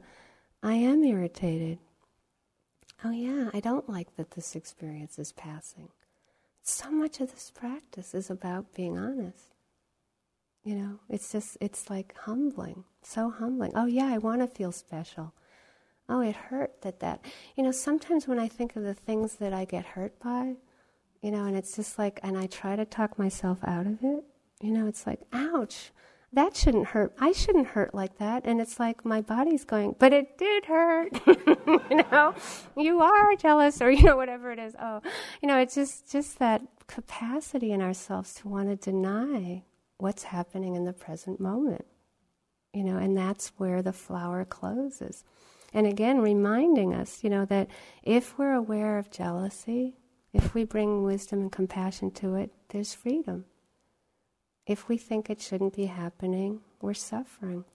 I am irritated. Oh, yeah, I don't like that this experience is passing. So much of this practice is about being honest. You know, it's just, it's like humbling, so humbling. Oh, yeah, I want to feel special. Oh, it hurt that that. You know, sometimes when I think of the things that I get hurt by, you know, and it's just like, and I try to talk myself out of it, you know, it's like, ouch that shouldn't hurt. I shouldn't hurt like that. And it's like my body's going, but it did hurt. you know, you are jealous or, you know, whatever it is. Oh, you know, it's just, just that capacity in ourselves to want to deny what's happening in the present moment. You know, and that's where the flower closes. And again, reminding us, you know, that if we're aware of jealousy, if we bring wisdom and compassion to it, there's freedom. If we think it shouldn't be happening, we're suffering.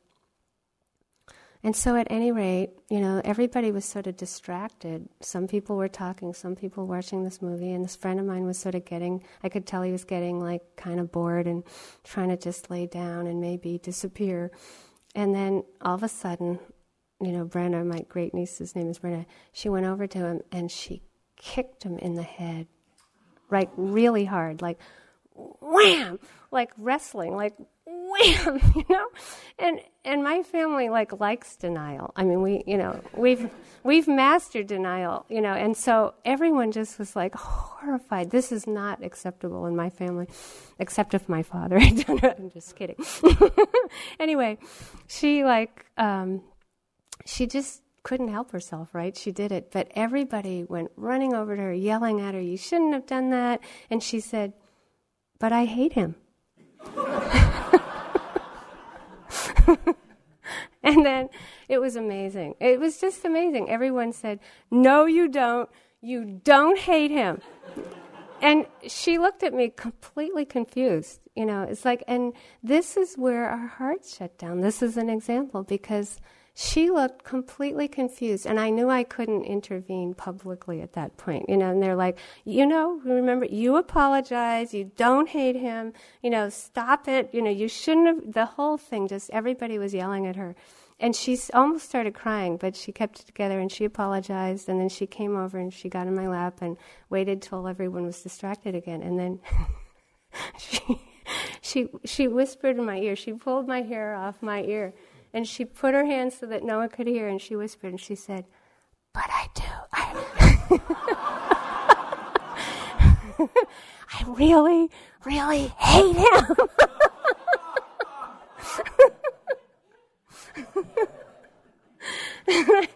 And so, at any rate, you know, everybody was sort of distracted. Some people were talking, some people watching this movie, and this friend of mine was sort of getting, I could tell he was getting like kind of bored and trying to just lay down and maybe disappear. And then all of a sudden, you know, Brenna, my great niece's name is Brenna, she went over to him and she kicked him in the head, right, really hard, like wham, like wrestling, like wham, you know? And and my family like likes denial. I mean, we, you know, we've we've mastered denial, you know, and so everyone just was like horrified. This is not acceptable in my family, except if my father. I'm just kidding. anyway, she like um, she just couldn't help herself, right? She did it, but everybody went running over to her, yelling at her, "You shouldn't have done that!" And she said, but I hate him. and then it was amazing. It was just amazing. Everyone said, No, you don't. You don't hate him. and she looked at me completely confused. You know, it's like, and this is where our hearts shut down. This is an example because she looked completely confused and i knew i couldn't intervene publicly at that point you know and they're like you know remember you apologize you don't hate him you know stop it you know you shouldn't have the whole thing just everybody was yelling at her. And she almost started crying but she kept it together and she apologized and then she came over and she got in my lap and waited till everyone was distracted again and then she she she whispered in my ear she pulled my hair off my ear and she put her hands so that no one could hear, and she whispered, and she said, But I do. I, I really, really hate him.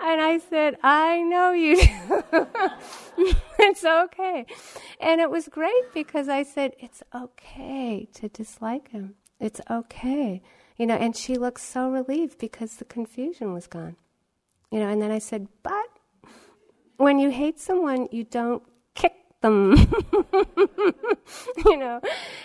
and I said, I know you do. it's okay. And it was great because I said, It's okay to dislike him. It's okay. You know, and she looked so relieved because the confusion was gone. You know, and then I said, but when you hate someone, you don't kick them. you know,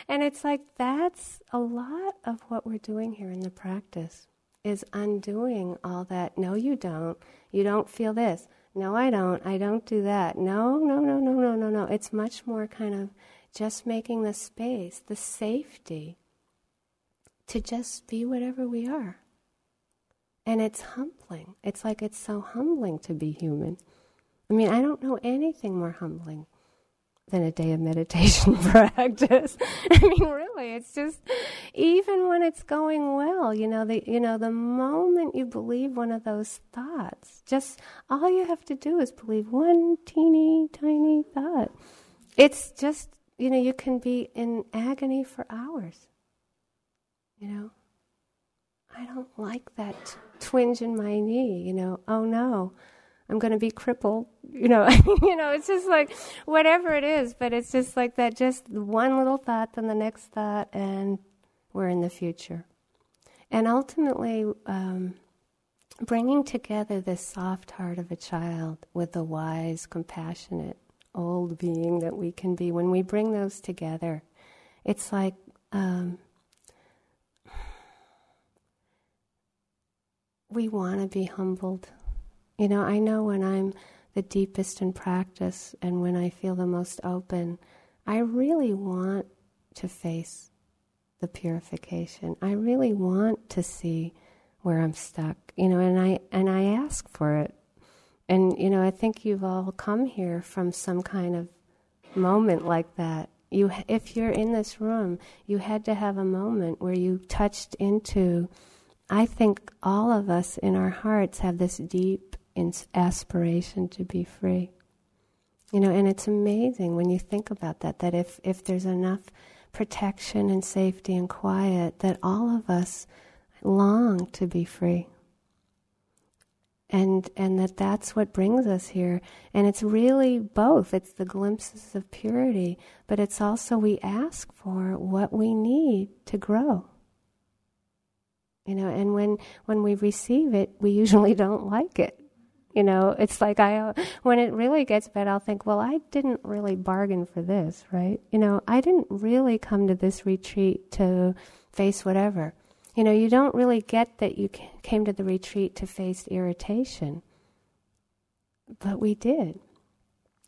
and it's like that's a lot of what we're doing here in the practice is undoing all that. No, you don't. You don't feel this. No, I don't. I don't do that. No, no, no, no, no, no, no. It's much more kind of just making the space, the safety to just be whatever we are. And it's humbling. It's like it's so humbling to be human. I mean, I don't know anything more humbling than a day of meditation practice. I mean, really, it's just even when it's going well, you know, the you know, the moment you believe one of those thoughts, just all you have to do is believe one teeny tiny thought. It's just, you know, you can be in agony for hours. You know, I don't like that twinge in my knee. You know, oh no, I'm going to be crippled. You know, you know, it's just like whatever it is, but it's just like that. Just one little thought, then the next thought, and we're in the future. And ultimately, um, bringing together this soft heart of a child with the wise, compassionate old being that we can be, when we bring those together, it's like um, we want to be humbled. You know, I know when I'm the deepest in practice and when I feel the most open, I really want to face the purification. I really want to see where I'm stuck, you know, and I and I ask for it. And you know, I think you've all come here from some kind of moment like that. You if you're in this room, you had to have a moment where you touched into I think all of us in our hearts have this deep aspiration to be free. You know, and it's amazing when you think about that, that if, if there's enough protection and safety and quiet, that all of us long to be free. And, and that that's what brings us here. And it's really both. It's the glimpses of purity, but it's also we ask for what we need to grow. You know, and when, when we receive it, we usually don't like it. You know, it's like I, uh, when it really gets bad, I'll think, well, I didn't really bargain for this, right? You know, I didn't really come to this retreat to face whatever. You know, you don't really get that you came to the retreat to face irritation. But we did.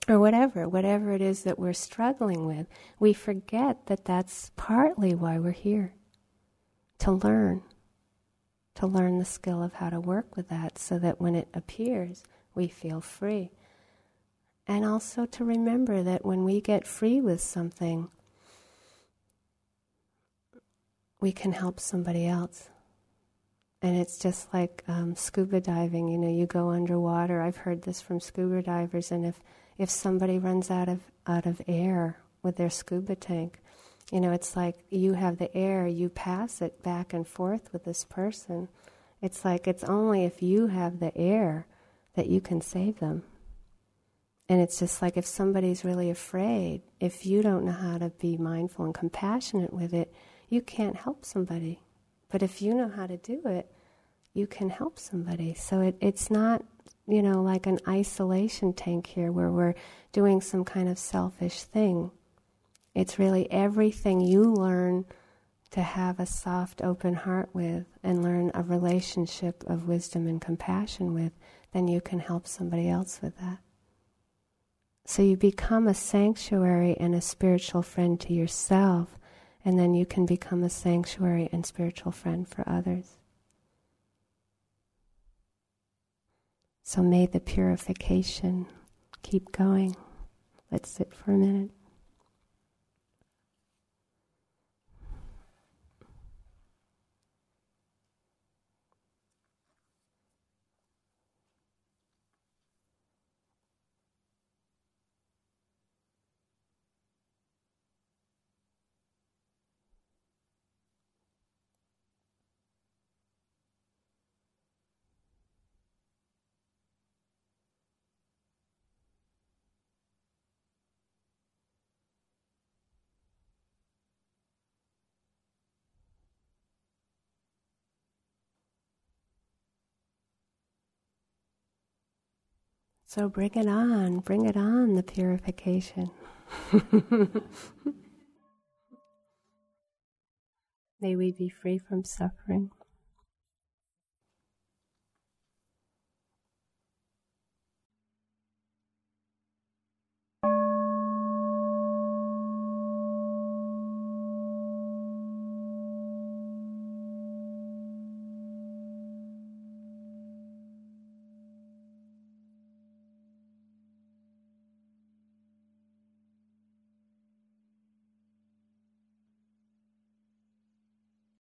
Or whatever, whatever it is that we're struggling with, we forget that that's partly why we're here to learn to learn the skill of how to work with that so that when it appears, we feel free. And also to remember that when we get free with something, we can help somebody else. And it's just like um, scuba diving. You know, you go underwater. I've heard this from scuba divers. And if, if somebody runs out of out of air with their scuba tank, you know, it's like you have the air, you pass it back and forth with this person. It's like it's only if you have the air that you can save them. And it's just like if somebody's really afraid, if you don't know how to be mindful and compassionate with it, you can't help somebody. But if you know how to do it, you can help somebody. So it, it's not, you know, like an isolation tank here where we're doing some kind of selfish thing. It's really everything you learn to have a soft, open heart with and learn a relationship of wisdom and compassion with, then you can help somebody else with that. So you become a sanctuary and a spiritual friend to yourself, and then you can become a sanctuary and spiritual friend for others. So may the purification keep going. Let's sit for a minute. So bring it on, bring it on, the purification. May we be free from suffering.